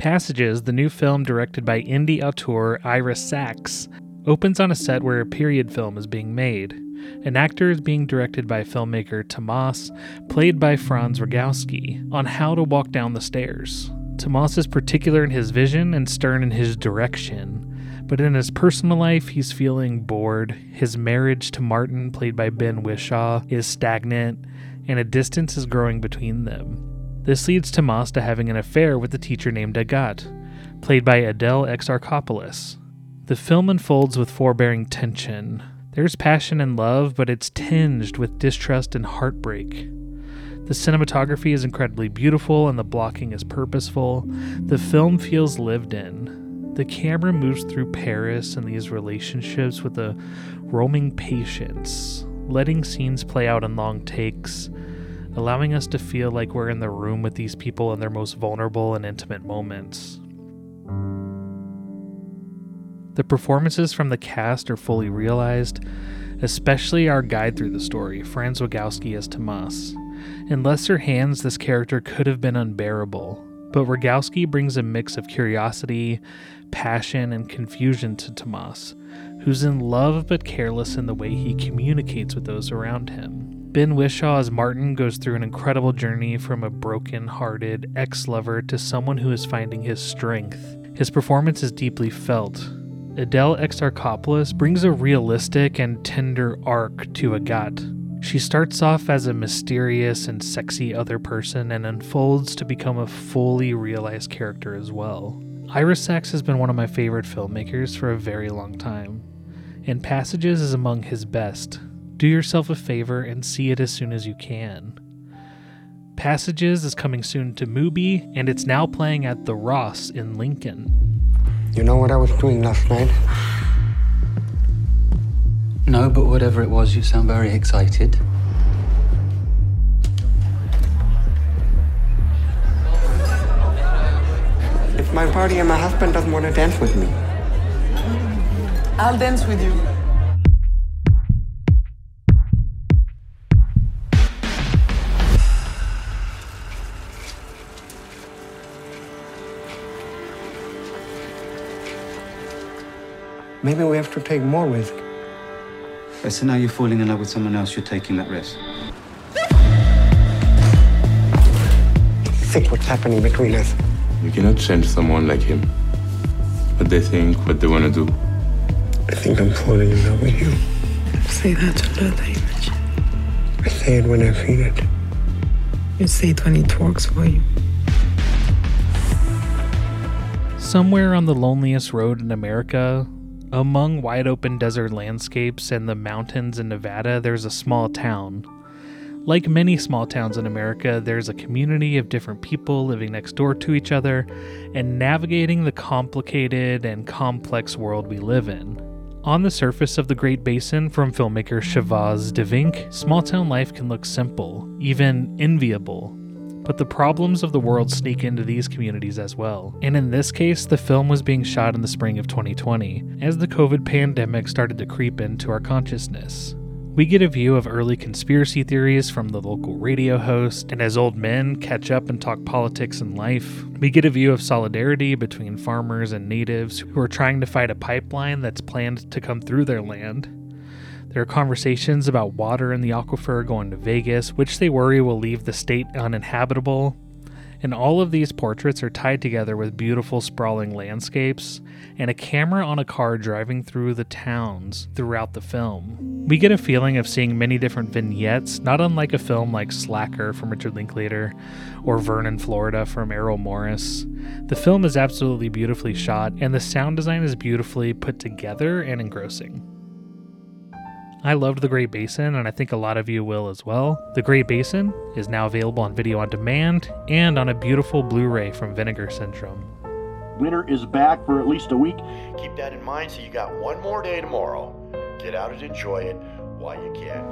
Passages, the new film directed by indie auteur Ira Sachs, opens on a set where a period film is being made. An actor is being directed by filmmaker Tomas, played by Franz Rogowski, on how to walk down the stairs. Tomas is particular in his vision and stern in his direction, but in his personal life, he's feeling bored. His marriage to Martin, played by Ben Whishaw, is stagnant, and a distance is growing between them. This leads Tomas to having an affair with a teacher named Agathe, played by Adele Exarchopoulos. The film unfolds with forbearing tension. There's passion and love, but it's tinged with distrust and heartbreak. The cinematography is incredibly beautiful and the blocking is purposeful. The film feels lived in. The camera moves through Paris and these relationships with a roaming patience, letting scenes play out in long takes, allowing us to feel like we're in the room with these people in their most vulnerable and intimate moments. The performances from the cast are fully realized, especially our guide through the story, Franz Rogowski as Tomas. In lesser hands, this character could have been unbearable, but Rogowski brings a mix of curiosity, passion, and confusion to Tomas, who's in love but careless in the way he communicates with those around him. Ben Whishaw as Martin goes through an incredible journey from a broken hearted ex lover to someone who is finding his strength. His performance is deeply felt. Adele Exarchopoulos brings a realistic and tender arc to Agathe, she starts off as a mysterious and sexy other person and unfolds to become a fully realized character as well. Ira Sachs has been one of my favorite filmmakers for a very long time, and Passages is among his best. Do yourself a favor and see it as soon as you can. Passages is coming soon to Mubi, and it's now playing at the Ross in Lincoln. You know what I was doing last night? No, but whatever it was, you sound very excited. It's my party and my husband doesn't want to dance with me. I'll dance with you. Maybe we have to take more risk. So now you're falling in love with someone else, you're taking that risk. Think what's happening between us. You cannot change someone like him. What they think, what they want to do. I think I'm falling in love with you. Say that to another image. I say it when I feel it. You say it when it works for you. Somewhere on the loneliest road in America, among wide open desert landscapes and the mountains in Nevada, there's a small town. Like many small towns in America, there's a community of different people living next door to each other and navigating the complicated and complex world we live in. On the surface of the Great Basin, from filmmaker Chivas DeVinck, small town life can look simple, even enviable, but the problems of the world sneak into these communities as well. And in this case, the film was being shot in the spring of 2020, as the COVID pandemic started to creep into our consciousness. We get a view of early conspiracy theories from the local radio host, and as old men catch up and talk politics and life, we get a view of solidarity between farmers and natives who are trying to fight a pipeline that's planned to come through their land. There are conversations about water in the aquifer going to Vegas, which they worry will leave the state uninhabitable. And all of these portraits are tied together with beautiful, sprawling landscapes and a camera on a car driving through the towns throughout the film. We get a feeling of seeing many different vignettes, not unlike a film like Slacker from Richard Linklater or Vernon, Florida from Errol Morris. The film is absolutely beautifully shot, and the sound design is beautifully put together and engrossing. I loved The Great Basin, and I think a lot of you will as well. The Great Basin is now available on video on demand and on a beautiful Blu ray from Vinegar Syndrome. Winter is back for at least a week. Keep that in mind so you got one more day tomorrow. Get out and enjoy it while you can.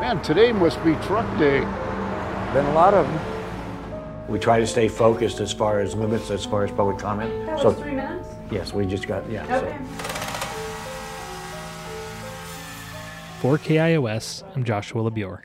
Man, today must be truck day. Been a lot of them. We try to stay focused as far as limits, as far as public comment. That was three minutes? Yes, we just got, yeah. Okay. So. For KIOS, I'm Joshua LaBure.